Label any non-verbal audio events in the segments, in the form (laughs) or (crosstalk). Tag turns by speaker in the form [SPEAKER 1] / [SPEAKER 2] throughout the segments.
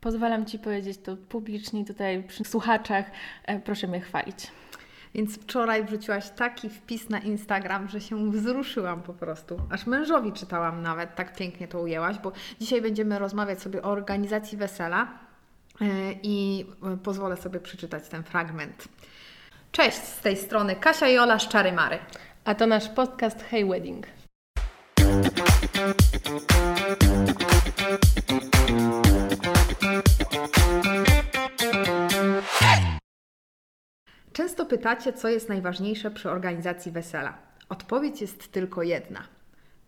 [SPEAKER 1] Pozwalam Ci powiedzieć to publicznie tutaj przy słuchaczach. E, proszę mnie chwalić.
[SPEAKER 2] Więc wczoraj wrzuciłaś taki wpis na Instagram, że się wzruszyłam po prostu. Aż mężowi czytałam nawet, tak pięknie to ujęłaś, bo dzisiaj będziemy rozmawiać sobie o organizacji wesela e, i e, pozwolę sobie przeczytać ten fragment. Cześć, z tej strony Kasia i Ola z Czary Mary.
[SPEAKER 1] A to nasz podcast Hey Wedding.
[SPEAKER 2] Często pytacie, co jest najważniejsze przy organizacji wesela. Odpowiedź jest tylko jedna.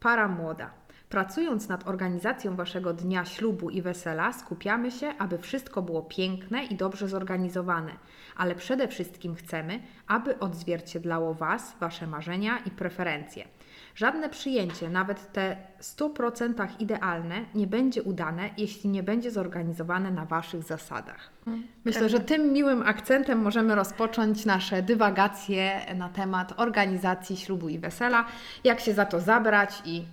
[SPEAKER 2] Para młoda. Pracując nad organizacją Waszego dnia ślubu i wesela, skupiamy się, aby wszystko było piękne i dobrze zorganizowane, ale przede wszystkim chcemy, aby odzwierciedlało Was, Wasze marzenia i preferencje. Żadne przyjęcie, nawet te 100% idealne, nie będzie udane, jeśli nie będzie zorganizowane na Waszych zasadach. Myślę, że tym miłym akcentem możemy rozpocząć nasze dywagacje na temat organizacji ślubu i wesela, jak się za to zabrać i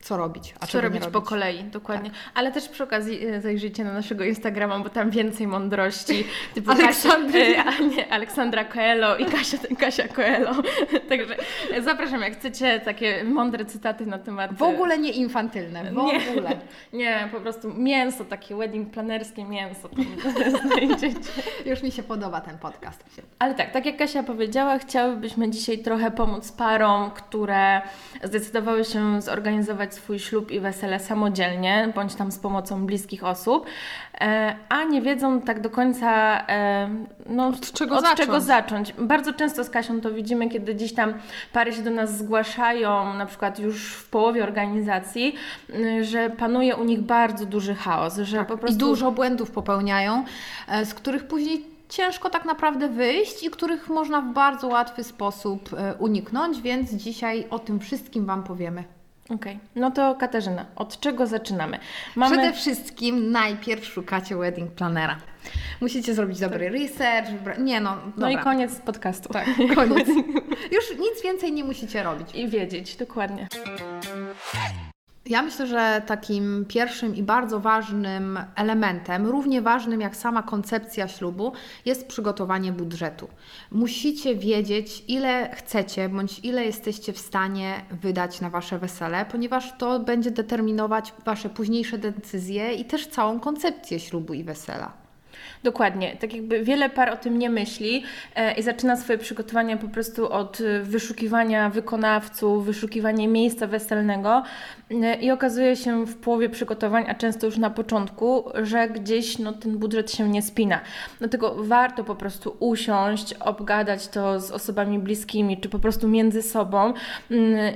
[SPEAKER 2] co robić,
[SPEAKER 1] a co robić, robić po kolei, dokładnie. Tak. Ale też przy okazji e, zajrzyjcie na naszego Instagrama, bo tam więcej mądrości. (laughs)
[SPEAKER 2] Typu Aleksandry.
[SPEAKER 1] Kasia, e, nie, Aleksandra Coelho i Kasia, (laughs) Kasia Coelho. (laughs) Także zapraszam, jak chcecie takie mądre cytaty na temat...
[SPEAKER 2] W ogóle nie infantylne, w nie, ogóle.
[SPEAKER 1] Nie, po prostu mięso, takie wedding planerskie mięso znajdziecie.
[SPEAKER 2] Już mi się podoba ten podcast.
[SPEAKER 1] Ale tak, tak jak Kasia powiedziała, chciałybyśmy dzisiaj trochę pomóc parom, które zdecydowały się zorganizować swój ślub i wesele samodzielnie, bądź tam z pomocą bliskich osób, e, a nie wiedzą tak do końca, e, no,
[SPEAKER 2] od, czego,
[SPEAKER 1] od
[SPEAKER 2] zacząć.
[SPEAKER 1] czego zacząć. Bardzo często z Kasią to widzimy, kiedy gdzieś tam pary się do nas zgłaszają, na przykład już w połowie organizacji, że panuje u nich bardzo duży chaos, że
[SPEAKER 2] tak.
[SPEAKER 1] po prostu...
[SPEAKER 2] I dużo błędów popełniają, e, z których później ciężko tak naprawdę wyjść i których można w bardzo łatwy sposób uniknąć, więc dzisiaj o tym wszystkim Wam powiemy.
[SPEAKER 1] Okej, okay. no to Katarzyna, od czego zaczynamy?
[SPEAKER 2] Mamy... Przede wszystkim najpierw szukacie wedding planera. Musicie zrobić dobry tak. research. Nie no, dobra.
[SPEAKER 1] No i koniec podcastu.
[SPEAKER 2] Tak, (laughs) koniec. Już nic więcej nie musicie robić.
[SPEAKER 1] I wiedzieć, dokładnie.
[SPEAKER 2] Ja myślę, że takim pierwszym i bardzo ważnym elementem, równie ważnym jak sama koncepcja ślubu, jest przygotowanie budżetu. Musicie wiedzieć, ile chcecie bądź ile jesteście w stanie wydać na Wasze wesele, ponieważ to będzie determinować Wasze późniejsze decyzje i też całą koncepcję ślubu i wesela.
[SPEAKER 1] Dokładnie. Tak jakby wiele par o tym nie myśli e, i zaczyna swoje przygotowania po prostu od e, wyszukiwania wykonawców, wyszukiwania miejsca weselnego e, i okazuje się w połowie przygotowań, a często już na początku, że gdzieś no, ten budżet się nie spina. Dlatego warto po prostu usiąść, obgadać to z osobami bliskimi, czy po prostu między sobą,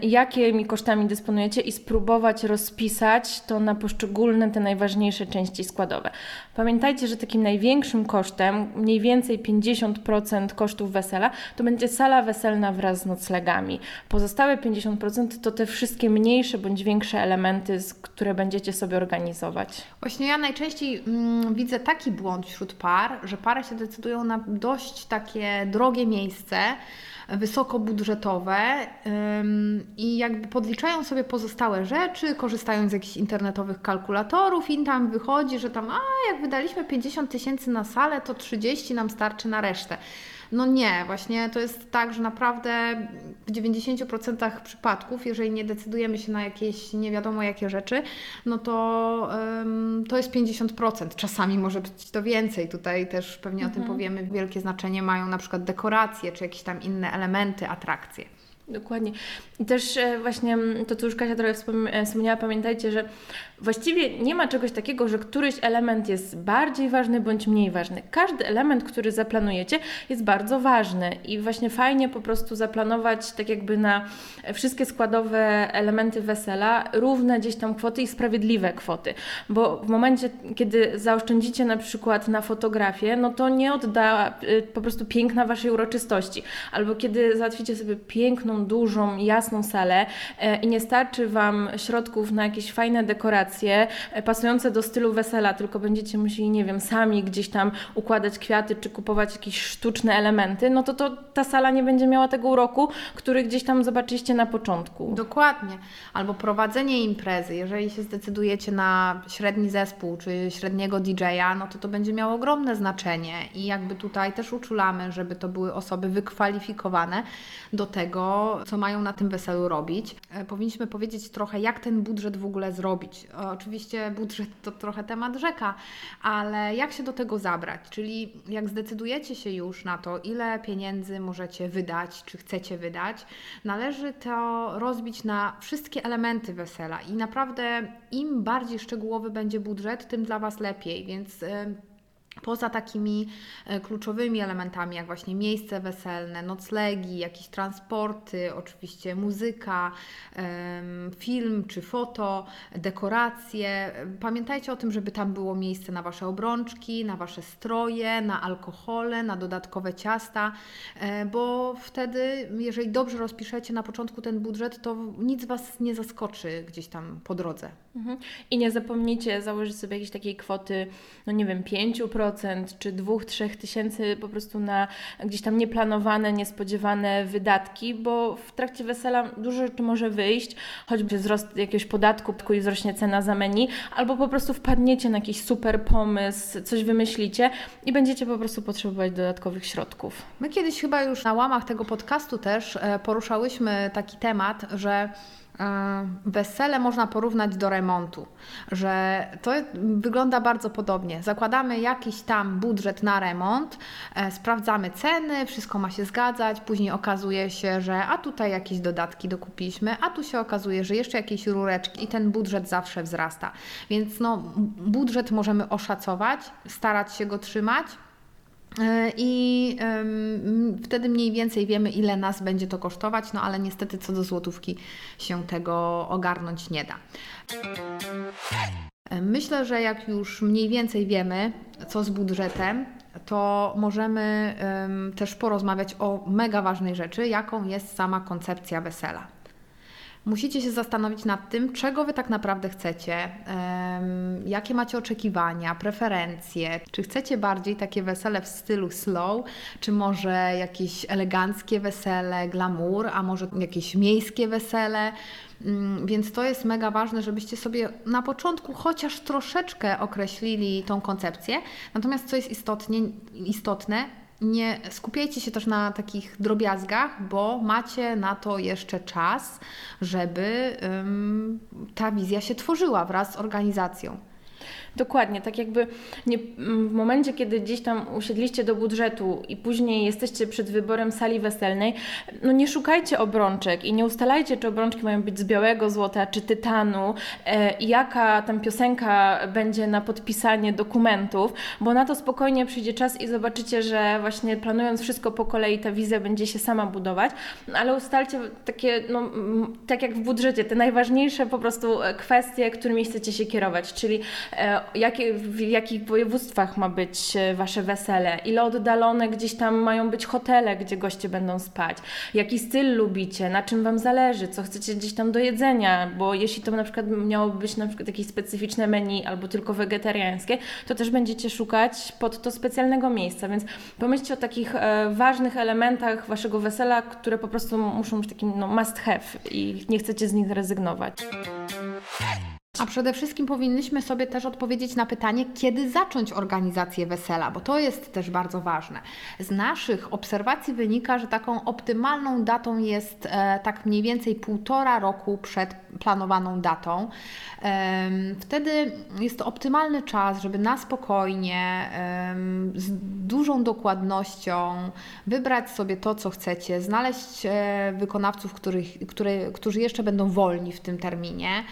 [SPEAKER 1] jakimi kosztami dysponujecie i spróbować rozpisać to na poszczególne te najważniejsze części składowe. Pamiętajcie, że takim największym największym kosztem, mniej więcej 50% kosztów wesela, to będzie sala weselna wraz z noclegami. Pozostałe 50% to te wszystkie mniejsze bądź większe elementy, które będziecie sobie organizować.
[SPEAKER 2] Właśnie ja najczęściej mm, widzę taki błąd wśród par, że pary się decydują na dość takie drogie miejsce, wysokobudżetowe i jakby podliczają sobie pozostałe rzeczy, korzystają z jakichś internetowych kalkulatorów i tam wychodzi, że tam, a jak wydaliśmy 50 tysięcy na salę, to 30 nam starczy na resztę. No nie, właśnie to jest tak, że naprawdę w 90% przypadków, jeżeli nie decydujemy się na jakieś nie wiadomo jakie rzeczy, no to to jest 50%. Czasami może być to więcej. Tutaj też pewnie mhm. o tym mhm. powiemy. Wielkie znaczenie mają na przykład dekoracje czy jakieś tam inne elementy, atrakcje.
[SPEAKER 1] Dokładnie. I też e, właśnie to, co już Kasia trochę e, wspomniała, pamiętajcie, że właściwie nie ma czegoś takiego, że któryś element jest bardziej ważny bądź mniej ważny. Każdy element, który zaplanujecie, jest bardzo ważny i właśnie fajnie po prostu zaplanować tak jakby na wszystkie składowe elementy wesela równe gdzieś tam kwoty i sprawiedliwe kwoty, bo w momencie, kiedy zaoszczędzicie na przykład na fotografię, no to nie odda y, po prostu piękna Waszej uroczystości, albo kiedy załatwicie sobie piękną, dużą, jasną salę e, i nie starczy Wam środków na jakieś fajne dekoracje, dekoracje e, pasujące do stylu wesela, tylko będziecie musieli, nie wiem, sami gdzieś tam układać kwiaty czy kupować jakieś sztuczne elementy, no to, to ta sala nie będzie miała tego uroku, który gdzieś tam zobaczyliście na początku.
[SPEAKER 2] Dokładnie. Albo prowadzenie imprezy. Jeżeli się zdecydujecie na średni zespół czy średniego DJ-a, no to to będzie miało ogromne znaczenie i jakby tutaj też uczulamy, żeby to były osoby wykwalifikowane do tego, co mają na tym weselu robić. E, Powinniśmy powiedzieć trochę, jak ten budżet w ogóle zrobić. Oczywiście budżet to trochę temat rzeka, ale jak się do tego zabrać? Czyli jak zdecydujecie się już na to, ile pieniędzy możecie wydać, czy chcecie wydać, należy to rozbić na wszystkie elementy wesela i naprawdę im bardziej szczegółowy będzie budżet, tym dla Was lepiej, więc em, Poza takimi e, kluczowymi elementami, jak właśnie miejsce weselne, noclegi, jakieś transporty, oczywiście muzyka, film czy foto, dekoracje. Pamiętajcie o tym, żeby tam było miejsce na Wasze obrączki, na Wasze stroje, na alkohole, na dodatkowe ciasta, e, bo wtedy, jeżeli dobrze rozpiszecie na początku ten budżet, to nic Was nie zaskoczy gdzieś tam po drodze.
[SPEAKER 1] Mhm. I nie zapomnijcie założyć sobie jakiejś takiej kwoty, no nie wiem, 5% czy 2-3 tysięcy po prostu na gdzieś tam nieplanowane, niespodziewane wydatki, bo w trakcie wesela dużo rzeczy może wyjść, choćby wzrost jakiegoś podatku i wzrośnie cena za menu, albo po prostu wpadniecie na jakiś super pomysł, coś wymyślicie i będziecie po prostu potrzebować dodatkowych środków.
[SPEAKER 2] My kiedyś chyba już na łamach tego podcastu też e, poruszałyśmy taki temat, że wesele można porównać do remontu, że to wygląda bardzo podobnie. Zakładamy jakiś tam budżet na remont, e, sprawdzamy ceny, wszystko ma się zgadzać, później okazuje się, że a tutaj jakieś dodatki dokupiliśmy, a tu się okazuje, że jeszcze jakieś rureczki i ten budżet zawsze wzrasta. Więc no, budżet możemy oszacować, starać się go trzymać. E, I wtedy mniej więcej wiemy, ile nas będzie to kosztować, no ale niestety co do złotówki się tego ogarnąć nie da. E, Myślę, że jak już mniej więcej wiemy, co z budżetem, to możemy em, też porozmawiać o mega ważnej rzeczy, jaką jest sama koncepcja wesela. Musicie się zastanowić nad tym, czego Wy tak naprawdę chcecie, jakie macie oczekiwania, preferencje. Czy chcecie bardziej takie wesele w stylu slow, czy może jakieś eleganckie wesele, glamour, a może jakieś miejskie wesele. Mm, Więc to jest mega ważne, żebyście sobie na początku chociaż troszeczkę określili tą koncepcję. Natomiast co jest istotnie, istotne, nie skupiajcie się też na takich drobiazgach, bo macie na to jeszcze czas, żeby ta wizja się tworzyła wraz z organizacją.
[SPEAKER 1] Dokładnie, tak jakby nie, m, w momencie, kiedy gdzieś tam usiedliście do budżetu i później jesteście przed wyborem sali weselnej, no nie szukajcie obrączek i nie ustalajcie, czy obrączki mają być z białego złota, czy tytanu e, jaka tam piosenka będzie na podpisanie dokumentów, bo na to spokojnie przyjdzie czas i zobaczycie, że właśnie planując wszystko po kolei ta wizja będzie się sama budować, ale ustalcie takie, no tak jak w budżecie, te najważniejsze po prostu e, kwestie, którymi chcecie się kierować, czyli jakie, w jakich województwach ma być e, wasze wesele, ile oddalone gdzieś tam mają być hotele, gdzie goście będą spać, jaki styl lubicie, na czym wam zależy, co chcecie gdzieś tam do jedzenia, bo jeśli to na przykład miałoby być na przykład jakieś specyficzne menu albo tylko wegetariańskie, to też będziecie szukać pod to specjalnego miejsca, więc pomyślcie o takich e, ważnych elementach waszego wesela, które po prostu muszą być takim no, must have i nie chcecie z nich rezygnować.
[SPEAKER 2] A przede wszystkim powinnyśmy sobie też odpowiedzieć na pytanie, kiedy zacząć organizację wesela, bo to jest też bardzo ważne. Z naszych obserwacji wynika, że taką optymalną datą jest e, tak mniej więcej półtora roku przed planowaną datą. Em, wtedy jest to optymalny czas, żeby na spokojnie, em, z dużą dokładnością wybrać sobie to, co chcecie, znaleźć e, wykonawców, których, którzy jeszcze będą wolni w tym terminie.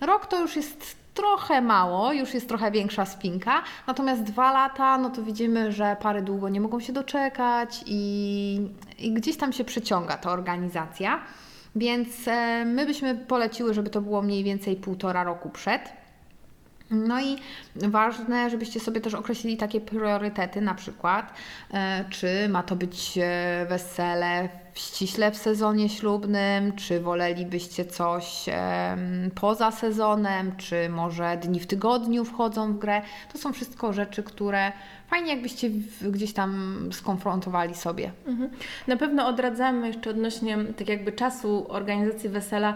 [SPEAKER 2] Rok to już jest trochę mało, już jest trochę większa spinka, natomiast dwa lata, no to widzimy, że pary długo nie mogą się doczekać i, i gdzieś tam się przeciąga ta organizacja. Więc e, my byśmy poleciły, żeby to było mniej więcej półtora roku przed. No i ważne, żebyście sobie też określili takie priorytety, na przykład, e, czy ma to być e, wesele ściśle w sezonie ślubnym, czy wolelibyście coś poza sezonem, czy może dni w tygodniu wchodzą w grę. To są wszystko rzeczy, które fajnie jakbyście gdzieś tam skonfrontowali sobie.
[SPEAKER 1] Mhm. Na pewno odradzamy jeszcze odnośnie tak jakby czasu organizacji wesela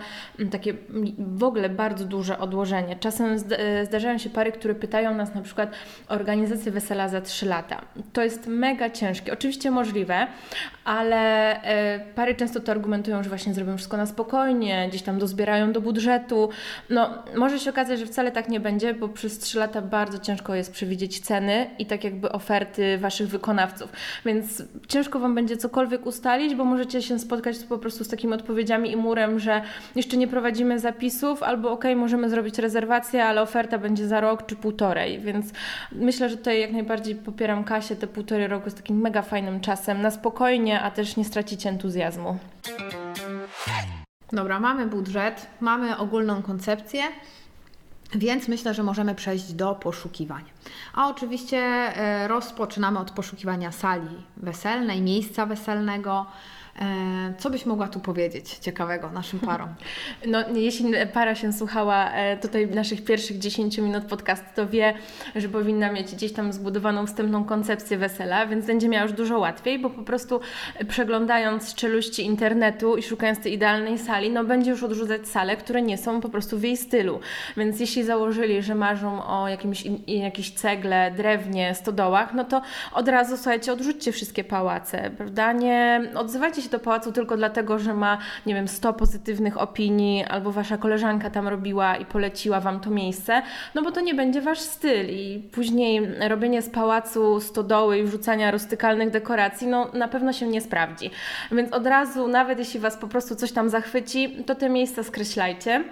[SPEAKER 1] takie w ogóle bardzo duże odłożenie. Czasem e, zdarzają się pary, które pytają nas na przykład o organizację wesela za 3 lata. To jest mega ciężkie. Oczywiście możliwe, ale e, pary często to argumentują, że właśnie zrobią wszystko na spokojnie, gdzieś tam dozbierają do budżetu. No, może się okazać, że wcale tak nie będzie, bo przez 3 lata bardzo ciężko jest przewidzieć ceny i tak jakby oferty Waszych wykonawców. Więc ciężko Wam będzie cokolwiek ustalić, bo możecie się spotkać po prostu z takimi odpowiedziami i murem, że jeszcze nie prowadzimy zapisów, albo ok, możemy zrobić rezerwację, ale oferta będzie za rok czy półtorej. Więc myślę, że tutaj jak najbardziej popieram Kasię, te półtorej roku jest takim mega fajnym czasem, na spokojnie, a też nie stracicie entuzjazmu.
[SPEAKER 2] Dobra, mamy budżet, mamy ogólną koncepcję, więc myślę, że możemy przejść do poszukiwania. A oczywiście e, rozpoczynamy od poszukiwania sali weselnej, miejsca weselnego. E, co byś mogła tu powiedzieć ciekawego naszym (laughs) parom?
[SPEAKER 1] No, jeśli para się słuchała e, tutaj naszych pierwszych 10 minut podcastu, to wie, że powinna mieć gdzieś tam zbudowaną wstępną koncepcję wesela, więc będzie miała już dużo łatwiej, bo po prostu przeglądając czeluści internetu i szukając tej idealnej sali, no będzie już odrzucać sale, które nie są po prostu w jej stylu. Więc jeśli założyli, że marzą o jakimś, jakiejś cegle, drewnie, stodołach, no to od razu, słuchajcie, odrzućcie wszystkie pałace, prawda? Nie odzywajcie się do pałacu tylko dlatego, że ma, nie wiem, 100 pozytywnych opinii, albo wasza koleżanka tam robiła i poleciła wam to miejsce, no bo to nie będzie wasz styl i później robienie z pałacu stodoły i wrzucania rustykalnych dekoracji, no na pewno się nie sprawdzi. Więc od razu, nawet jeśli was po prostu coś tam zachwyci, to te miejsca skreślajcie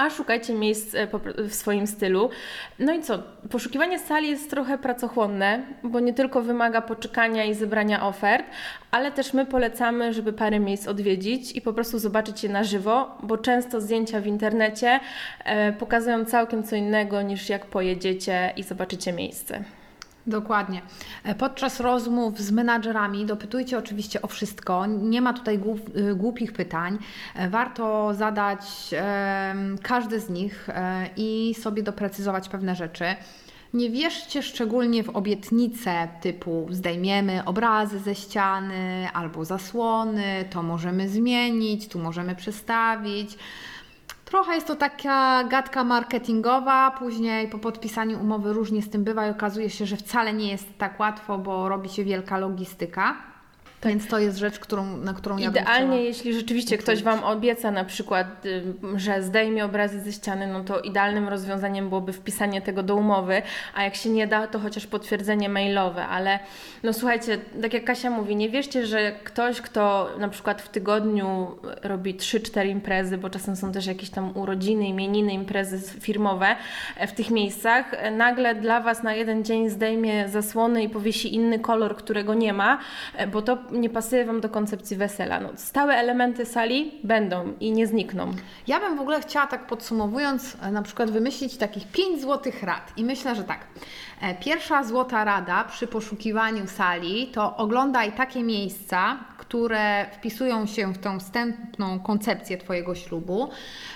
[SPEAKER 1] a szukajcie miejsc e, w swoim stylu. No i co? Poszukiwanie sali jest trochę pracochłonne, bo nie tylko wymaga poczekania i zebrania ofert, ale też my polecamy, żeby parę miejsc odwiedzić i po prostu zobaczyć je na żywo, bo często zdjęcia w internecie e, pokazują całkiem co innego niż jak pojedziecie i zobaczycie miejsce.
[SPEAKER 2] Dokładnie. E, Podczas rozmów z menadżerami dopytujcie oczywiście o wszystko. Nie ma tutaj y, głupich pytań. E, Warto zadać każdy z nich e, i sobie doprecyzować pewne rzeczy. Nie wierzcie szczególnie w obietnice typu zdejmiemy obrazy ze ściany albo zasłony, to możemy zmienić, tu możemy przestawić. Trochę jest to taka gadka marketingowa, później po podpisaniu umowy różnie z tym bywa i okazuje się, że wcale nie jest tak łatwo, bo robi się wielka logistyka. Więc to jest rzecz, którą, na którą ja bym
[SPEAKER 1] Idealnie,
[SPEAKER 2] chciała...
[SPEAKER 1] jeśli rzeczywiście ktoś Wam obieca na przykład, że zdejmie obrazy ze ściany, no to idealnym rozwiązaniem byłoby wpisanie tego do umowy, a jak się nie da, to chociaż potwierdzenie mailowe, ale no słuchajcie, tak jak Kasia mówi, nie wierzcie, że ktoś, kto na przykład w tygodniu robi 3-4 imprezy, bo czasem są też jakieś tam urodziny, imieniny, imprezy firmowe e, w tych miejscach, e, nagle dla Was na jeden dzień zdejmie zasłony i powiesi inny kolor, którego nie ma, e, bo to nie pasuje Wam do koncepcji wesela. No, stałe elementy sali będą i nie znikną.
[SPEAKER 2] Ja bym w ogóle chciała tak podsumowując, e, na przykład wymyślić takich pięć złotych rad. I myślę, że tak. E, Pierwsza złota rada przy poszukiwaniu sali to oglądaj takie miejsca, które wpisują się w tą wstępną koncepcję Twojego ślubu.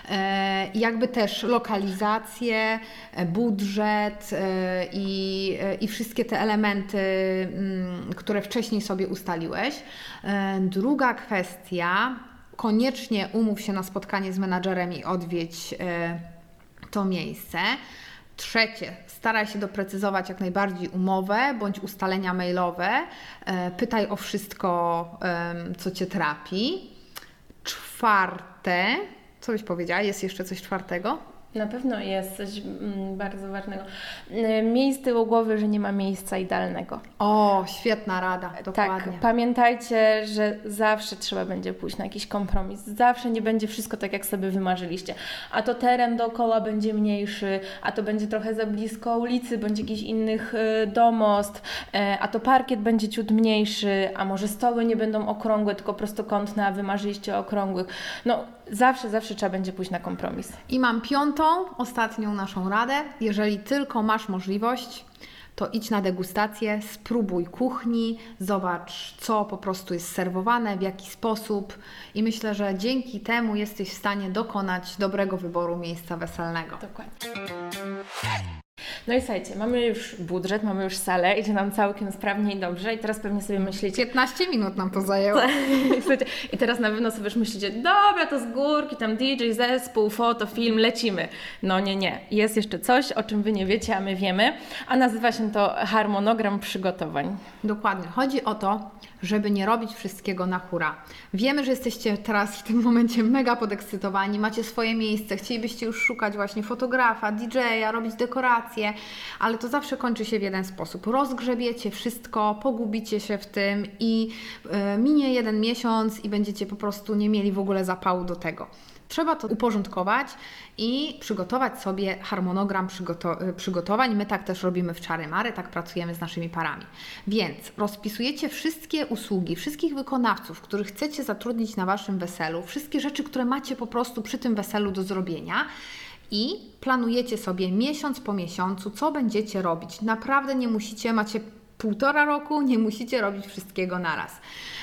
[SPEAKER 2] E, Jakby też lokalizację, e, budżet e, i, i wszystkie te elementy, mm, które wcześniej sobie ustaliłeś. Druga kwestia, koniecznie umów się na spotkanie z menadżerem i odwiedź to miejsce. Trzecie, staraj się doprecyzować jak najbardziej umowę bądź ustalenia mailowe. E, Pytaj o wszystko, co Cię trapi. Czwarte, co byś powiedziała? Jest jeszcze coś czwartego?
[SPEAKER 1] Na pewno jest coś mm, bardzo ważnego. Y, Miej z tyłu głowy, że nie ma miejsca idealnego.
[SPEAKER 2] O, świetna rada, dokładnie.
[SPEAKER 1] Tak, pamiętajcie, że zawsze trzeba będzie pójść na jakiś kompromis. Zawsze nie będzie wszystko tak, jak sobie wymarzyliście. A to teren dookoła będzie mniejszy, a to będzie trochę za blisko ulicy, bądź jakiś innych y, domost, e, a to parkiet będzie ciut mniejszy, a może stoły nie będą okrągłe, tylko prostokątne, a wymarzyliście okrągłych. No, zawsze, zawsze trzeba będzie pójść na kompromis.
[SPEAKER 2] I mam piątą, ostatnią naszą radę. Jeżeli tylko masz możliwość, to idź na degustację, spróbuj kuchni, zobacz, co po prostu jest serwowane, w jaki sposób, i myślę, że dzięki temu jesteś w stanie dokonać dobrego wyboru miejsca weselnego.
[SPEAKER 1] Dokładnie. No i słuchajcie, mamy już budżet, mamy już salę, idzie nam całkiem sprawnie i dobrze i teraz pewnie sobie myślicie,
[SPEAKER 2] 15 minut nam to zajęło. (laughs)
[SPEAKER 1] I teraz na pewno sobie już myślicie, dobra, to z górki, tam DJ, zespół, foto, film, lecimy. No nie, nie. Jest jeszcze coś, o czym Wy nie wiecie, a my wiemy, a nazywa się to harmonogram przygotowań.
[SPEAKER 2] Dokładnie. Chodzi o to, żeby nie robić wszystkiego na hura. Wiemy, że jesteście teraz w tym momencie mega podekscytowani, macie swoje miejsce, chcielibyście już szukać właśnie fotografa, DJ-a, robić dekoracje, ale to zawsze kończy się w jeden sposób. Rozgrzebiecie wszystko, pogubicie się w tym i y, minie jeden miesiąc i będziecie po prostu nie mieli w ogóle zapału do tego. Trzeba to uporządkować i przygotować sobie harmonogram y, przygotowań. My tak też robimy w Czary Mary, tak pracujemy z naszymi parami. Więc rozpisujecie wszystkie usługi, wszystkich wykonawców, których chcecie zatrudnić na Waszym weselu, wszystkie rzeczy, które macie po prostu przy tym weselu do zrobienia i planujecie sobie miesiąc po miesiącu, co będziecie robić. Naprawdę nie musicie, macie półtora roku, nie musicie robić wszystkiego naraz.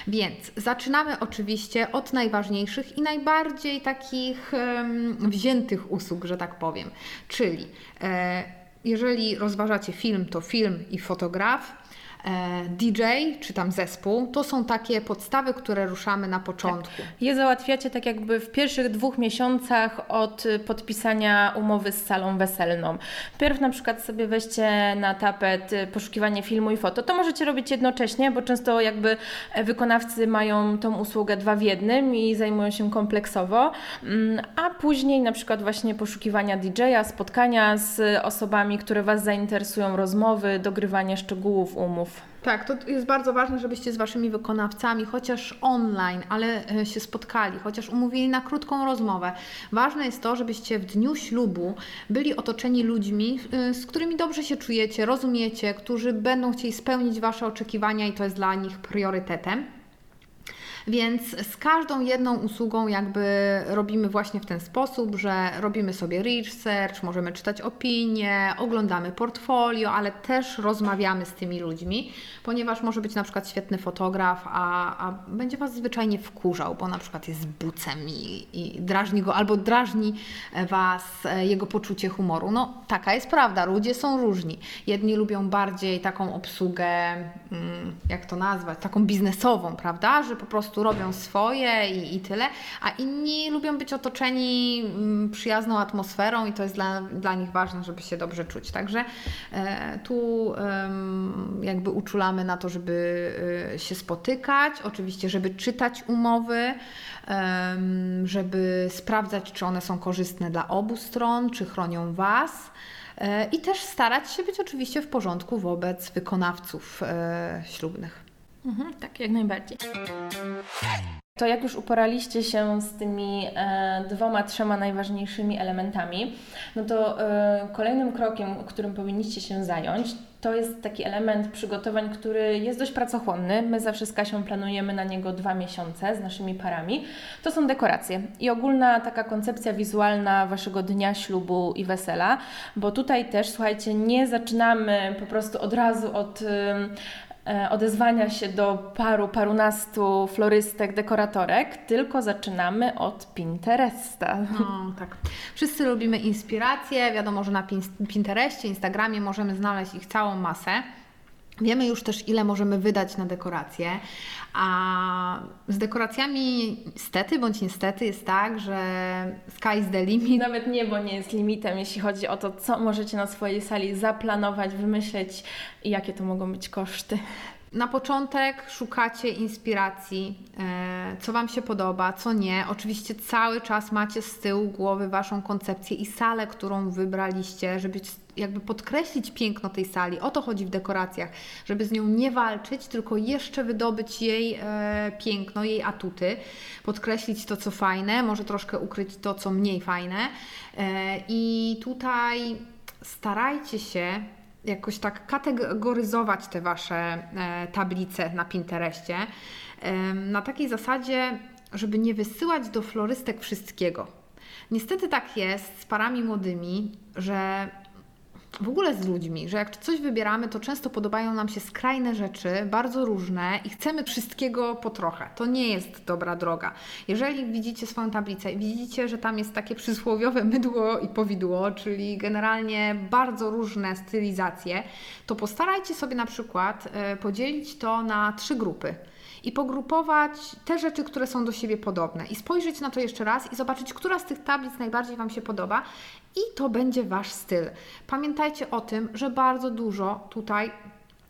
[SPEAKER 2] Więc zaczynamy oczywiście od najważniejszych i najbardziej takich em, wziętych usług, że tak powiem. Czyli e, jeżeli rozważacie film, to film i fotograf. E, DJ czy tam zespół, to są takie podstawy, które ruszamy na początku.
[SPEAKER 1] Je załatwiacie tak jakby w pierwszych dwóch miesiącach od y, podpisania umowy z salą weselną. Pierw na przykład sobie weźcie na tapet y, poszukiwanie filmu i foto. To możecie robić jednocześnie, bo często jakby e, wykonawcy mają tą usługę dwa w jednym i zajmują się kompleksowo, Mm, a później na przykład właśnie poszukiwania DJ-a, spotkania z osobami, które Was zainteresują, rozmowy, dogrywanie szczegółów umów.
[SPEAKER 2] Tak, to jest bardzo ważne, żebyście z Waszymi wykonawcami, chociaż online, ale e, się spotkali, chociaż umówili na krótką rozmowę. Ważne jest to, żebyście w dniu ślubu byli otoczeni ludźmi, e, z którymi dobrze się czujecie, rozumiecie, którzy będą chcieli spełnić Wasze oczekiwania i to jest dla nich priorytetem. Więc z każdą jedną usługą jakby robimy właśnie w ten sposób, że robimy sobie research, możemy czytać opinie, oglądamy portfolio, ale też rozmawiamy z tymi ludźmi, ponieważ może być na przykład świetny fotograf, a, a będzie Was zwyczajnie wkurzał, bo na przykład jest bucem i, i drażni go, albo drażni Was e, jego poczucie humoru. No taka jest prawda, ludzie są różni. Jedni lubią bardziej taką obsługę, mm, jak to nazwać, taką biznesową, prawda, że po prostu robią swoje i, i tyle, a inni lubią być otoczeni mm, przyjazną atmosferą i to jest dla, dla nich ważne, żeby się dobrze czuć. Także e, tu em, jakby uczulamy na to, żeby e, się spotykać, oczywiście, żeby czytać umowy, żeby sprawdzać, czy one są korzystne dla obu stron, czy chronią Was. E, I też starać się być oczywiście w porządku wobec wykonawców e, ślubnych.
[SPEAKER 1] Mhm, tak, jak najbardziej. To jak już uporaliście się z tymi e, dwoma, trzema najważniejszymi elementami, no to e, kolejnym krokiem, którym powinniście się zająć, to jest taki element przygotowań, który jest dość pracochłonny. My zawsze z Kasią planujemy na niego dwa miesiące z naszymi parami. To są dekoracje i ogólna taka koncepcja wizualna Waszego dnia ślubu i wesela, bo tutaj też, słuchajcie, nie zaczynamy po prostu od razu od... e, odezwania się do paru, parunastu florystek, dekoratorek, tylko zaczynamy od Pinteresta.
[SPEAKER 2] No, tak. Wszyscy lubimy inspiracje. Wiadomo, że na Pin- Pinterestie, Instagramie możemy znaleźć ich całą masę. Wiemy już też, ile możemy wydać na dekoracje, a z dekoracjami niestety bądź niestety jest tak, że sky is the limit.
[SPEAKER 1] Nawet niebo nie jest limitem, jeśli chodzi o to, co możecie na swojej sali zaplanować, wymyśleć i jakie to mogą być koszty.
[SPEAKER 2] Na początek szukacie inspiracji, e, co Wam się podoba, co nie. Oczywiście cały czas macie z tyłu głowy Waszą koncepcję i salę, którą wybraliście, żeby jakby podkreślić piękno tej sali. O to chodzi w dekoracjach, żeby z nią nie walczyć, tylko jeszcze wydobyć jej e, piękno, jej atuty, podkreślić to, co fajne, może troszkę ukryć to, co mniej fajne. E, I tutaj starajcie się jakoś tak kategoryzować te Wasze e, tablice na Pinterestie na takiej zasadzie, żeby nie wysyłać do florystek wszystkiego. Niestety tak jest z parami młodymi, że w ogóle z ludźmi, że jak coś wybieramy, to często podobają nam się skrajne rzeczy, bardzo różne i chcemy wszystkiego po trochę. To nie jest dobra droga. Jeżeli widzicie swoją tablicę i widzicie, że tam jest takie przysłowiowe mydło i powidło, czyli generalnie bardzo różne stylizacje, to postarajcie sobie na przykład e, podzielić to na trzy grupy i pogrupować te rzeczy, które są do siebie podobne i spojrzeć na to jeszcze raz i zobaczyć, która z tych tablic najbardziej Wam się podoba i to będzie Wasz styl. Pamiętajcie o tym, że bardzo dużo tutaj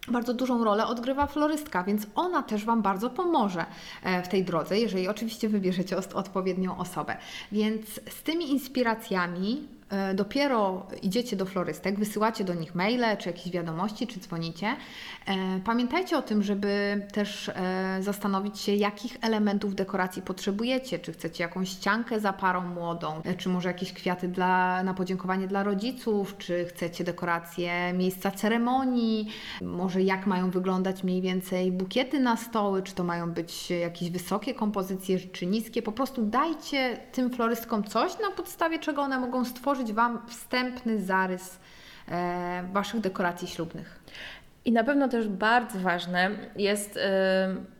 [SPEAKER 2] bardzo dużą rolę odgrywa florystka, więc ona też Wam bardzo pomoże e, w tej drodze, jeżeli oczywiście wybierzecie odpowiednią osobę. Więc z tymi inspiracjami dopiero idziecie do florystek, wysyłacie do nich maile, czy jakieś wiadomości, czy dzwonicie. E, Pamiętajcie o tym, żeby też e, zastanowić się, jakich elementów dekoracji potrzebujecie. Czy chcecie jakąś ściankę za parą młodą, e, czy może jakieś kwiaty dla, na podziękowanie dla rodziców, czy chcecie dekoracje miejsca ceremonii, może jak mają wyglądać mniej więcej bukiety na stoły, czy to mają być jakieś wysokie kompozycje, czy niskie. Po prostu dajcie tym florystkom coś, na podstawie czego one mogą stworzyć Wam wstępny zarys e, Waszych dekoracji ślubnych.
[SPEAKER 1] I na pewno też bardzo ważne jest y,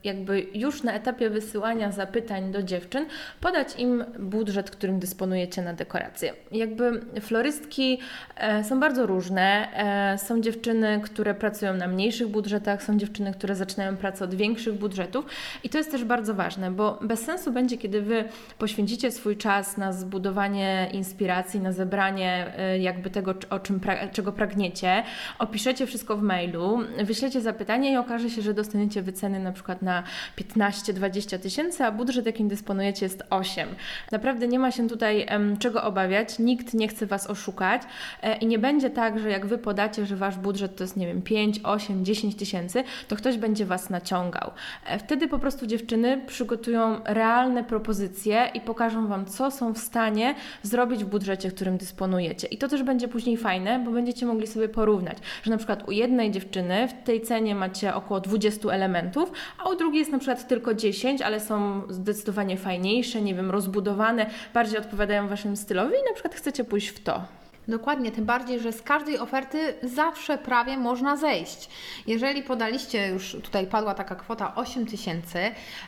[SPEAKER 1] jakby już na etapie wysyłania zapytań do dziewczyn podać im budżet, którym dysponujecie na dekoracje. Jakby florystki e, są bardzo różne. E, są dziewczyny, które pracują na mniejszych budżetach, są dziewczyny, które zaczynają pracę od większych budżetów i to jest też bardzo ważne, bo bez sensu będzie, kiedy Wy poświęcicie swój czas na zbudowanie inspiracji, na zebranie e, jakby tego, o czym czego pragniecie, opiszecie wszystko w mailu, wyślecie zapytanie i okaże się, że dostaniecie wyceny na przykład na 15-20 tysięcy, a budżet, jakim dysponujecie, jest 8. Naprawdę nie ma się tutaj czego obawiać, nikt nie chce Was oszukać e, i nie będzie tak, że jak Wy podacie, że Wasz budżet to jest, nie wiem, 5, 8, 10 tysięcy, to ktoś będzie Was naciągał. E, wtedy po prostu dziewczyny przygotują realne propozycje i pokażą Wam, co są w stanie zrobić w budżecie, którym dysponujecie. I to też będzie później fajne, bo będziecie mogli sobie porównać, że na przykład u jednej dziewczyny w tej cenie macie około 20 elementów, a u drugiej jest na przykład tylko 10, ale są zdecydowanie fajniejsze, nie wiem, rozbudowane, bardziej odpowiadają Waszym stylowi i na przykład chcecie pójść w to.
[SPEAKER 2] Dokładnie, tym bardziej, że z każdej oferty zawsze prawie można zejść. Jeżeli podaliście już, tutaj padła taka kwota 8 tysięcy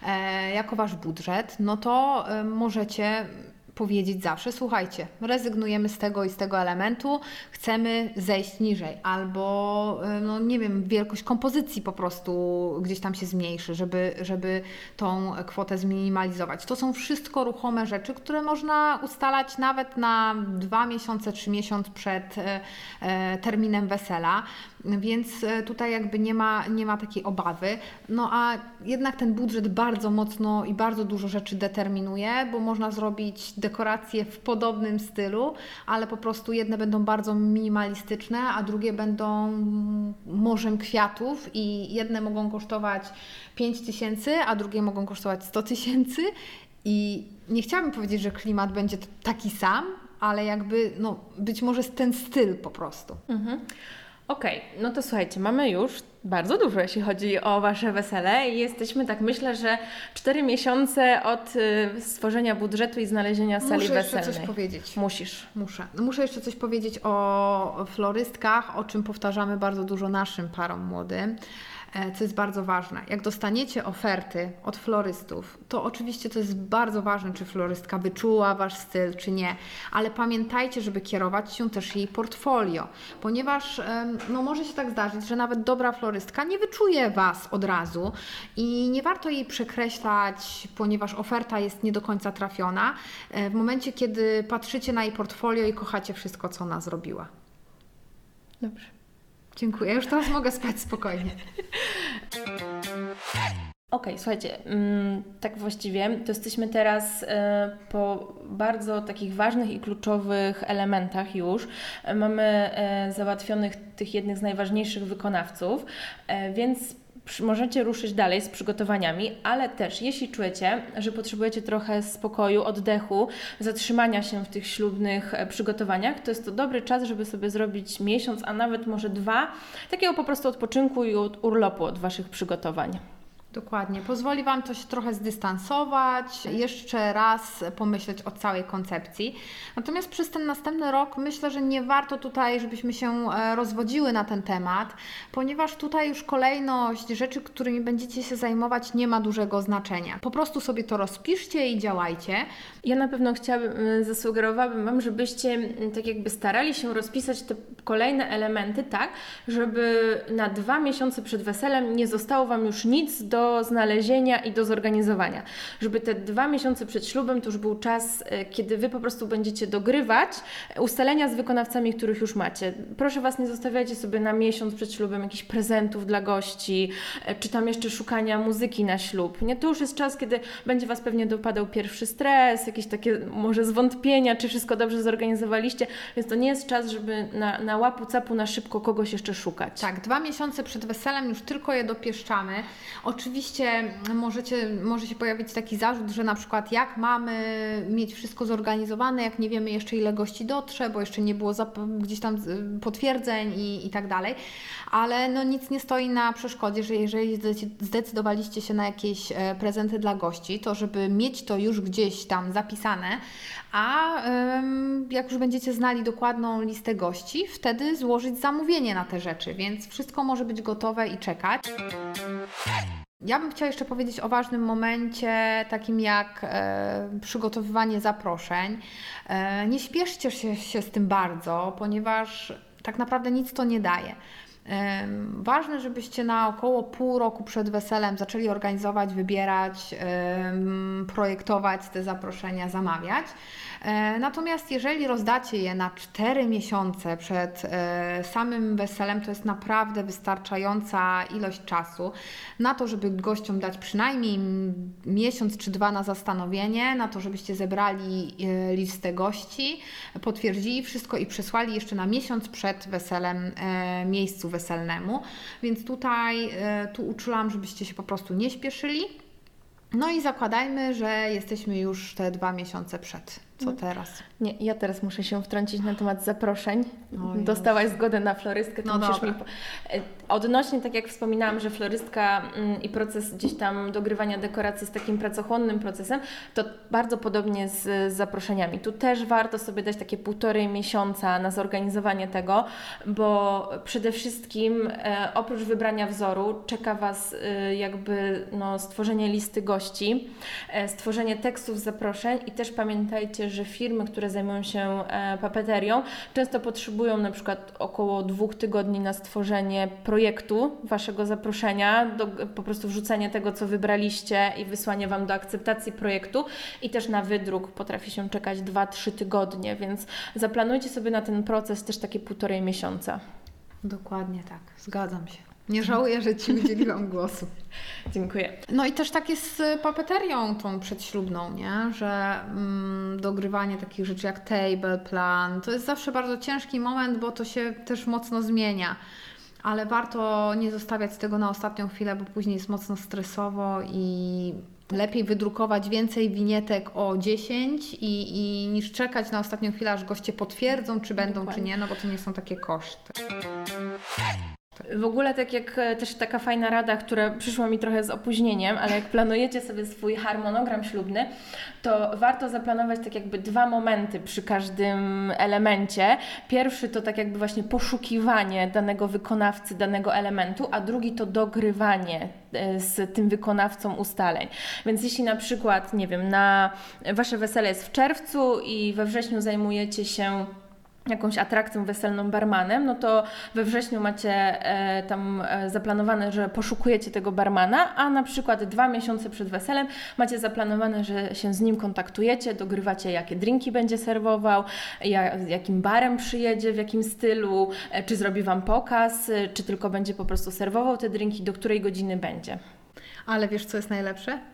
[SPEAKER 2] e, jako Wasz budżet, no to e, możecie powiedzieć zawsze, słuchajcie, rezygnujemy z tego i z tego elementu, chcemy zejść niżej, albo e, no nie wiem, wielkość kompozycji po prostu gdzieś tam się zmniejszy, żeby, żeby tą kwotę zminimalizować. To są wszystko ruchome rzeczy, które można ustalać nawet na dwa miesiące, trzy miesiące przed e, e, terminem wesela, więc e, tutaj jakby nie ma, nie ma takiej obawy. No a jednak ten budżet bardzo mocno i bardzo dużo rzeczy determinuje, bo można zrobić dekoracje w podobnym stylu, ale po prostu jedne będą bardzo minimalistyczne, a drugie będą morzem kwiatów i jedne mogą kosztować 5 tysięcy, a drugie mogą kosztować 100 tysięcy i nie chciałabym powiedzieć, że klimat będzie taki sam, ale jakby no być może ten styl po prostu.
[SPEAKER 1] Okej, no to słuchajcie, mamy już bardzo dużo, jeśli chodzi o Wasze wesele i jesteśmy, tak myślę, że 4 miesiące od y, stworzenia budżetu i znalezienia sali
[SPEAKER 2] Muszę jeszcze
[SPEAKER 1] weselnej.
[SPEAKER 2] coś powiedzieć.
[SPEAKER 1] Musisz.
[SPEAKER 2] Muszę. No Muszę jeszcze coś powiedzieć o florystkach, o czym powtarzamy bardzo dużo naszym parom młodym, co jest bardzo ważne. Jak dostaniecie oferty od florystów, to oczywiście to jest bardzo ważne, czy florystka wyczuła Wasz styl, czy nie, ale pamiętajcie, żeby kierować się też jej portfolio, ponieważ no, może się tak zdarzyć, że nawet dobra florystka nie wyczuje Was od razu i nie warto jej przekreślać, ponieważ oferta jest nie do końca trafiona, e, w momencie, kiedy patrzycie na jej portfolio i kochacie wszystko, co ona zrobiła.
[SPEAKER 1] Dobrze.
[SPEAKER 2] Dziękuję, już teraz mogę spać spokojnie.
[SPEAKER 1] Okej, słuchajcie, mm, tak właściwie to jesteśmy teraz e, po bardzo takich ważnych i kluczowych elementach już. E, Mamy e, załatwionych tych jednych z najważniejszych wykonawców, więc możecie ruszyć dalej z przygotowaniami, ale też jeśli czujecie, że potrzebujecie trochę spokoju, oddechu, zatrzymania się w tych ślubnych e, przygotowaniach, to jest to dobry czas, żeby sobie zrobić miesiąc, a nawet może dwa, takiego po prostu odpoczynku i od urlopu od Waszych przygotowań.
[SPEAKER 2] Dokładnie. Pozwoli Wam to się trochę zdystansować, jeszcze raz pomyśleć o całej koncepcji. Natomiast przez ten następny rok myślę, że nie warto tutaj, żebyśmy się e, rozwodziły na ten temat, ponieważ tutaj już kolejność rzeczy, którymi będziecie się zajmować, nie ma dużego znaczenia. Po prostu sobie to rozpiszcie i działajcie.
[SPEAKER 1] Ja na pewno chciałabym, y, zasugerowałabym Wam, żebyście tak jakby starali się rozpisać te kolejne elementy tak, żeby na dwa miesiące przed weselem nie zostało Wam już nic do znalezienia i do zorganizowania. Żeby te dwa miesiące przed ślubem to już był czas, y, kiedy Wy po prostu będziecie dogrywać ustalenia z wykonawcami, których już macie. Proszę Was, nie zostawiajcie sobie na miesiąc przed ślubem jakichś prezentów dla gości, y, czy tam jeszcze szukania muzyki na ślub. Nie, to już jest czas, kiedy będzie Was pewnie dopadał pierwszy stres, jakieś takie może zwątpienia, czy wszystko dobrze zorganizowaliście, więc to nie jest czas, żeby na, na łapu capu na szybko kogoś jeszcze szukać.
[SPEAKER 2] Tak, dwa miesiące przed weselem już tylko je dopieszczamy. Oczywiście możecie, może się pojawić taki zarzut, że na przykład jak mamy mieć wszystko zorganizowane, jak nie wiemy jeszcze ile gości dotrze, bo jeszcze nie było gdzieś tam potwierdzeń i, i tak dalej. Ale no nic nie stoi na przeszkodzie, że jeżeli zdecydowaliście się na jakieś e, prezenty dla gości, to żeby mieć to już gdzieś tam zapisane, a jak już będziecie znali dokładną listę gości, wtedy złożyć zamówienie na te rzeczy, więc wszystko może być gotowe i czekać. Ja bym chciała jeszcze powiedzieć o ważnym momencie, takim jak e, przygotowywanie zaproszeń. E, nie śpieszcie się, się z tym bardzo, ponieważ tak naprawdę nic to nie daje. Ważne, żebyście na około pół roku przed weselem zaczęli organizować, wybierać, projektować te zaproszenia, zamawiać. E, Natomiast jeżeli rozdacie je na 4 miesiące przed e, samym weselem, to jest naprawdę wystarczająca ilość czasu na to, żeby gościom dać przynajmniej miesiąc czy dwa na zastanowienie, na to, żebyście zebrali e, listę gości, potwierdzili wszystko i przesłali jeszcze na miesiąc przed weselem miejscu weselnemu. Więc tutaj e, tu uczulam, żebyście się po prostu nie śpieszyli. No i zakładajmy, że jesteśmy już te dwa miesiące przed. Co teraz?
[SPEAKER 1] Nie, ja teraz muszę się wtrącić na temat zaproszeń. Dostałaś zgodę na florystkę, to
[SPEAKER 2] No
[SPEAKER 1] musisz
[SPEAKER 2] dobra.
[SPEAKER 1] mi... Po... E, Odnośnie, tak jak wspominałam, że florystka mm, i proces gdzieś tam dogrywania dekoracji jest takim pracochłonnym procesem, to bardzo podobnie z, zaproszeniami. Tu też warto sobie dać takie półtorej miesiąca na zorganizowanie tego, bo przede wszystkim e, oprócz wybrania wzoru czeka Was e, jakby no, stworzenie listy gości, stworzenie tekstów zaproszeń i też pamiętajcie, że firmy, które zajmują się e, papeterią, często potrzebują na przykład około dwóch tygodni na stworzenie projektu Waszego zaproszenia, do, po prostu wrzucenie tego, co wybraliście i wysłanie Wam do akceptacji projektu i też na wydruk potrafi się czekać 2-3 tygodnie, więc zaplanujcie sobie na ten proces też takie półtorej miesiąca.
[SPEAKER 2] Dokładnie tak, zgadzam się. Nie żałuję, że Ci udzieliłam (laughs) głosu.
[SPEAKER 1] Dziękuję.
[SPEAKER 2] No i też tak jest z papeterią tą przedślubną, nie? że mm, dogrywanie takich rzeczy jak table plan to jest zawsze bardzo ciężki moment, bo to się też mocno zmienia. Ale warto nie zostawiać tego na ostatnią chwilę, bo później jest mocno stresowo i lepiej wydrukować więcej winietek o 10 i, i niż czekać na ostatnią chwilę, aż goście potwierdzą, czy będą,
[SPEAKER 1] Dokładnie.
[SPEAKER 2] czy nie, no bo to nie są takie koszty.
[SPEAKER 1] W ogóle tak jak e, też taka fajna rada, która przyszła mi trochę z opóźnieniem, ale jak planujecie sobie swój harmonogram ślubny, to warto zaplanować tak jakby dwa momenty przy każdym elemencie. Pierwszy to tak jakby właśnie poszukiwanie danego wykonawcy, danego elementu, a drugi to dogrywanie e, z tym wykonawcą ustaleń. Więc jeśli na przykład, nie wiem, na Wasze wesele jest w czerwcu i we wrześniu zajmujecie się jakąś atrakcją weselną barmanem, no to we wrześniu macie e, tam e, zaplanowane, że poszukujecie tego barmana, a na przykład dwa miesiące przed weselem macie zaplanowane, że się z nim kontaktujecie, dogrywacie jakie drinki będzie serwował, ja, jakim barem przyjedzie, w jakim stylu, e, czy zrobi Wam pokaz, czy tylko będzie po prostu serwował te drinki, do której godziny będzie.
[SPEAKER 2] Ale wiesz, co jest najlepsze?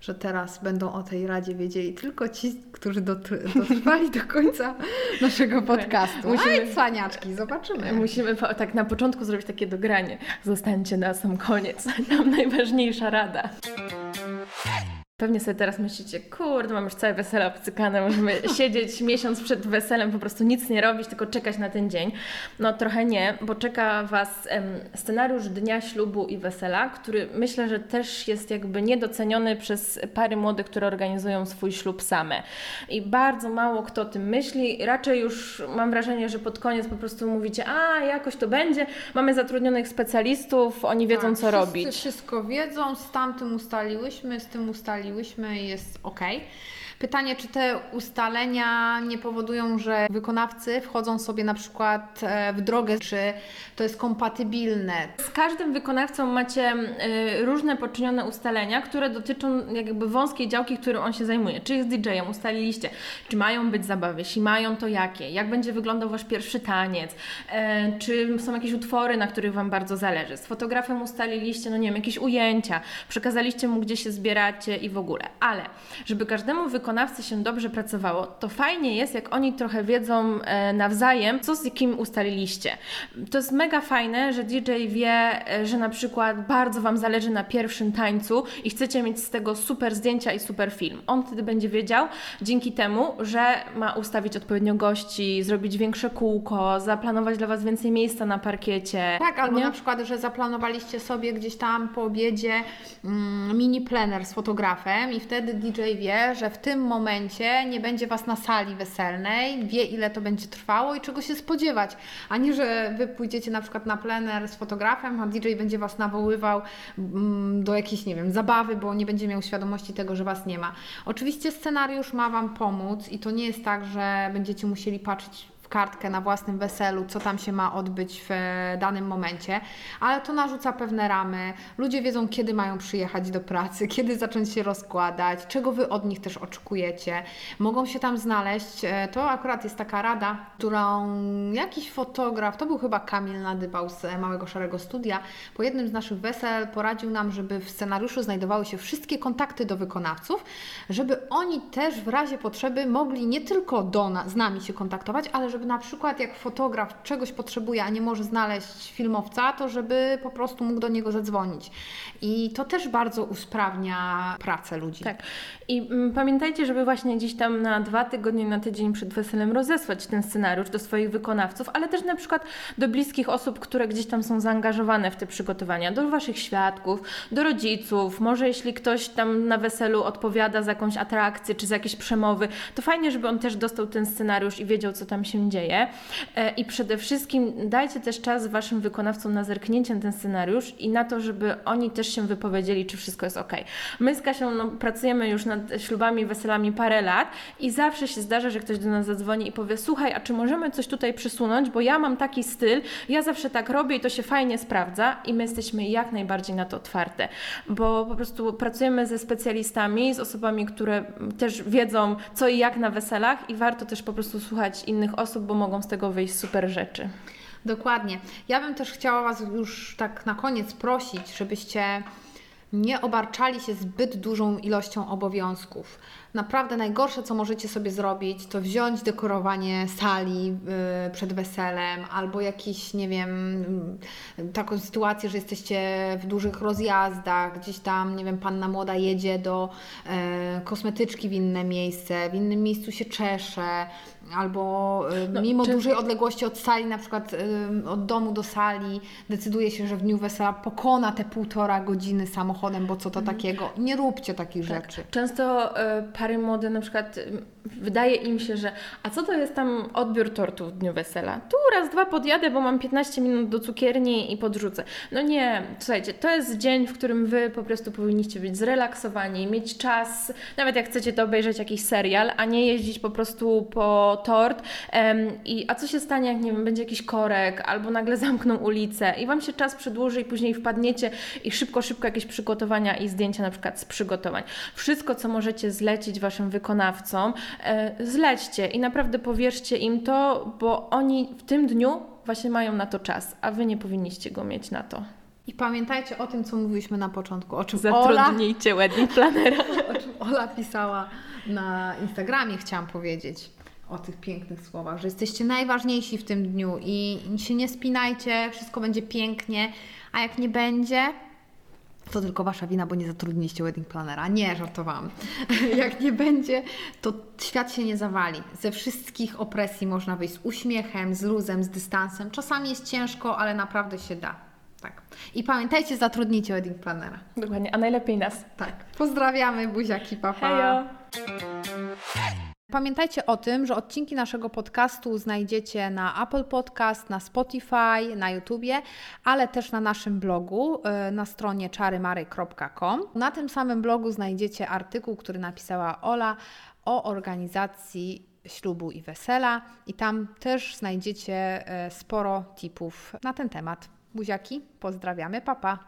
[SPEAKER 2] Że teraz będą o tej radzie wiedzieli tylko ci, którzy dotr- dotrwali do końca naszego podcastu.
[SPEAKER 1] Musimy-
[SPEAKER 2] Aj, cwaniaczki, zobaczymy.
[SPEAKER 1] Musimy tak na początku zrobić takie dogranie. Zostańcie na sam koniec. Tam najważniejsza rada. Pewnie sobie teraz myślicie, kurde, mam już całe wesele obcykane, możemy (laughs) siedzieć miesiąc przed weselem, po prostu nic nie robić, tylko czekać na ten dzień. No trochę nie, bo czeka Was em, scenariusz dnia ślubu i wesela, który myślę, że też jest jakby niedoceniony przez pary młode, które organizują swój ślub same. I bardzo mało kto o tym myśli. Raczej już mam wrażenie, że pod koniec po prostu mówicie, a jakoś to będzie, mamy zatrudnionych specjalistów, oni wiedzą
[SPEAKER 2] Tak,
[SPEAKER 1] co
[SPEAKER 2] wszyscy
[SPEAKER 1] robić.
[SPEAKER 2] Wszystko wiedzą, z tamtym ustaliłyśmy, z tym ustaliłyśmy i jest ok. Pytanie, czy te ustalenia nie powodują, że wykonawcy wchodzą sobie na przykład e, w drogę, czy to jest kompatybilne?
[SPEAKER 1] Z każdym wykonawcą macie y, różne poczynione ustalenia, które dotyczą jakby wąskiej działki, którą on się zajmuje. Czy jest DJ-em, ustaliliście, czy mają być zabawy, jeśli mają, to jakie, jak będzie wyglądał Wasz pierwszy taniec, e, czy są jakieś utwory, na których Wam bardzo zależy. Z fotografem ustaliliście, no nie wiem, jakieś ujęcia, przekazaliście mu, gdzie się zbieracie i w ogóle. Ale, żeby każdemu wykonawcy się dobrze pracowało, to fajnie jest, jak oni trochę wiedzą e, nawzajem, co z kim ustaliliście. To jest mega fajne, że DJ wie, e, że na przykład bardzo Wam zależy na pierwszym tańcu i chcecie mieć z tego super zdjęcia i super film. On wtedy będzie wiedział, dzięki temu, że ma ustawić odpowiednio gości, zrobić większe kółko, zaplanować dla Was więcej miejsca na parkiecie.
[SPEAKER 2] Tak, albo
[SPEAKER 1] nie?
[SPEAKER 2] na przykład, że zaplanowaliście sobie gdzieś tam po obiedzie mm, mini plener z fotografem i wtedy DJ wie, że w tym momencie nie będzie Was na sali weselnej, wie ile to będzie trwało i czego się spodziewać, a nie, że Wy pójdziecie na przykład na plener z fotografem, a DJ będzie Was nawoływał mm, do jakiejś, nie wiem, zabawy, bo nie będzie miał świadomości tego, że Was nie ma. Oczywiście scenariusz ma Wam pomóc i to nie jest tak, że będziecie musieli patrzeć kartkę na własnym weselu, co tam się ma odbyć w e, danym momencie, ale to narzuca pewne ramy. Ludzie wiedzą, kiedy mają przyjechać do pracy, (laughs) kiedy zacząć się rozkładać, czego Wy od nich też oczekujecie. Mogą się tam znaleźć, e, to akurat jest taka rada, którą jakiś fotograf, to był chyba Kamil Nadybał z e, Małego Szarego Studia, po jednym z naszych wesel poradził nam, żeby w scenariuszu znajdowały się wszystkie kontakty do wykonawców, żeby oni też w razie potrzeby mogli nie tylko do na, z nami się kontaktować, ale żeby na przykład jak fotograf czegoś potrzebuje, a nie może znaleźć filmowca, to żeby po prostu mógł do niego zadzwonić. I to też bardzo usprawnia pracę ludzi.
[SPEAKER 1] Tak. I mm, pamiętajcie, żeby właśnie gdzieś tam na dwa tygodnie, na tydzień przed weselem rozesłać ten scenariusz do swoich wykonawców, ale też na przykład do bliskich osób, które gdzieś tam są zaangażowane w te przygotowania, do Waszych świadków, do rodziców, może jeśli ktoś tam na weselu odpowiada za jakąś atrakcję czy za jakieś przemowy, to fajnie, żeby on też dostał ten scenariusz i wiedział, co tam się dzieje. E, I przede wszystkim dajcie też czas Waszym wykonawcom na zerknięcie na ten scenariusz i na to, żeby oni też się wypowiedzieli, czy wszystko jest ok. My z Kasią no, pracujemy już nad ślubami, weselami parę lat i zawsze się zdarza, że ktoś do nas zadzwoni i powie: Słuchaj, a czy możemy coś tutaj przysunąć, bo ja mam taki styl, ja zawsze tak robię i to się fajnie sprawdza, i my jesteśmy jak najbardziej na to otwarte, bo po prostu pracujemy ze specjalistami, z osobami, które też wiedzą, co i jak na weselach, i warto też po prostu słuchać innych osób, bo mogą z tego wyjść super rzeczy.
[SPEAKER 2] Dokładnie. Ja bym też chciała Was już tak na koniec prosić, żebyście nie obarczali się zbyt dużą ilością obowiązków. Naprawdę najgorsze, co możecie sobie zrobić, to wziąć dekorowanie sali yy, przed weselem albo jakiś, nie wiem, yy, taką sytuację, że jesteście w dużych rozjazdach, gdzieś tam, nie wiem, panna młoda jedzie do yy, kosmetyczki w inne miejsce, w innym miejscu się czesze, albo
[SPEAKER 1] No,
[SPEAKER 2] mimo
[SPEAKER 1] czy-
[SPEAKER 2] dużej odległości od sali, na przykład od domu do sali, decyduje się, że w dniu wesela pokona te półtora godziny samochodem, bo co to takiego. Nie róbcie takich rzeczy.
[SPEAKER 1] Często e, pary młode na przykład wydaje im się, że a co to jest tam odbiór tortu w dniu wesela? Tu raz, dwa podjadę, bo mam 15 minut do cukierni i podrzucę. No nie, słuchajcie, to jest dzień, w którym Wy po prostu powinniście być zrelaksowani, mieć czas, nawet jak chcecie to obejrzeć jakiś serial, a nie jeździć po prostu po tort. I a co się stanie, jak nie wiem, będzie jakiś korek, albo nagle zamkną ulicę i Wam się czas przedłuży i później wpadniecie i szybko, szybko jakieś przygotowania i zdjęcia na przykład z przygotowań. Wszystko, co możecie zlecić Waszym wykonawcom, e, zlećcie i naprawdę powierzcie im to, bo oni w tym dniu właśnie mają na to czas, a Wy nie powinniście go mieć na to.
[SPEAKER 2] I pamiętajcie o tym, co mówiliśmy na początku, o czym Ola,
[SPEAKER 1] Zatrudnijcie wedding planera. (laughs)
[SPEAKER 2] o czym Ola pisała na Instagramie, chciałam powiedzieć. O tych pięknych słowach, że jesteście najważniejsi w tym dniu i się nie spinajcie, wszystko będzie pięknie, a jak nie będzie, to tylko wasza wina, bo nie zatrudniliście wedding planera. Nie, żartowałam. (laughs) Jak nie będzie, to świat się nie zawali. Ze wszystkich opresji można wyjść z uśmiechem, z luzem, z dystansem. Czasami jest ciężko, ale naprawdę się da. Tak. I pamiętajcie, zatrudnijcie wedding planera.
[SPEAKER 1] Dokładnie, a najlepiej nas.
[SPEAKER 2] Tak. Pozdrawiamy, buziaki, papa.
[SPEAKER 1] Hejo!
[SPEAKER 2] Pamiętajcie o tym, że odcinki naszego podcastu znajdziecie na Apple Podcast, na Spotify, na YouTubie, ale też na naszym blogu y, na stronie czarymary.com. Na tym samym blogu znajdziecie artykuł, który napisała Ola o organizacji ślubu i wesela i tam też znajdziecie y, sporo tipów na ten temat. Buziaki, pozdrawiamy, papa.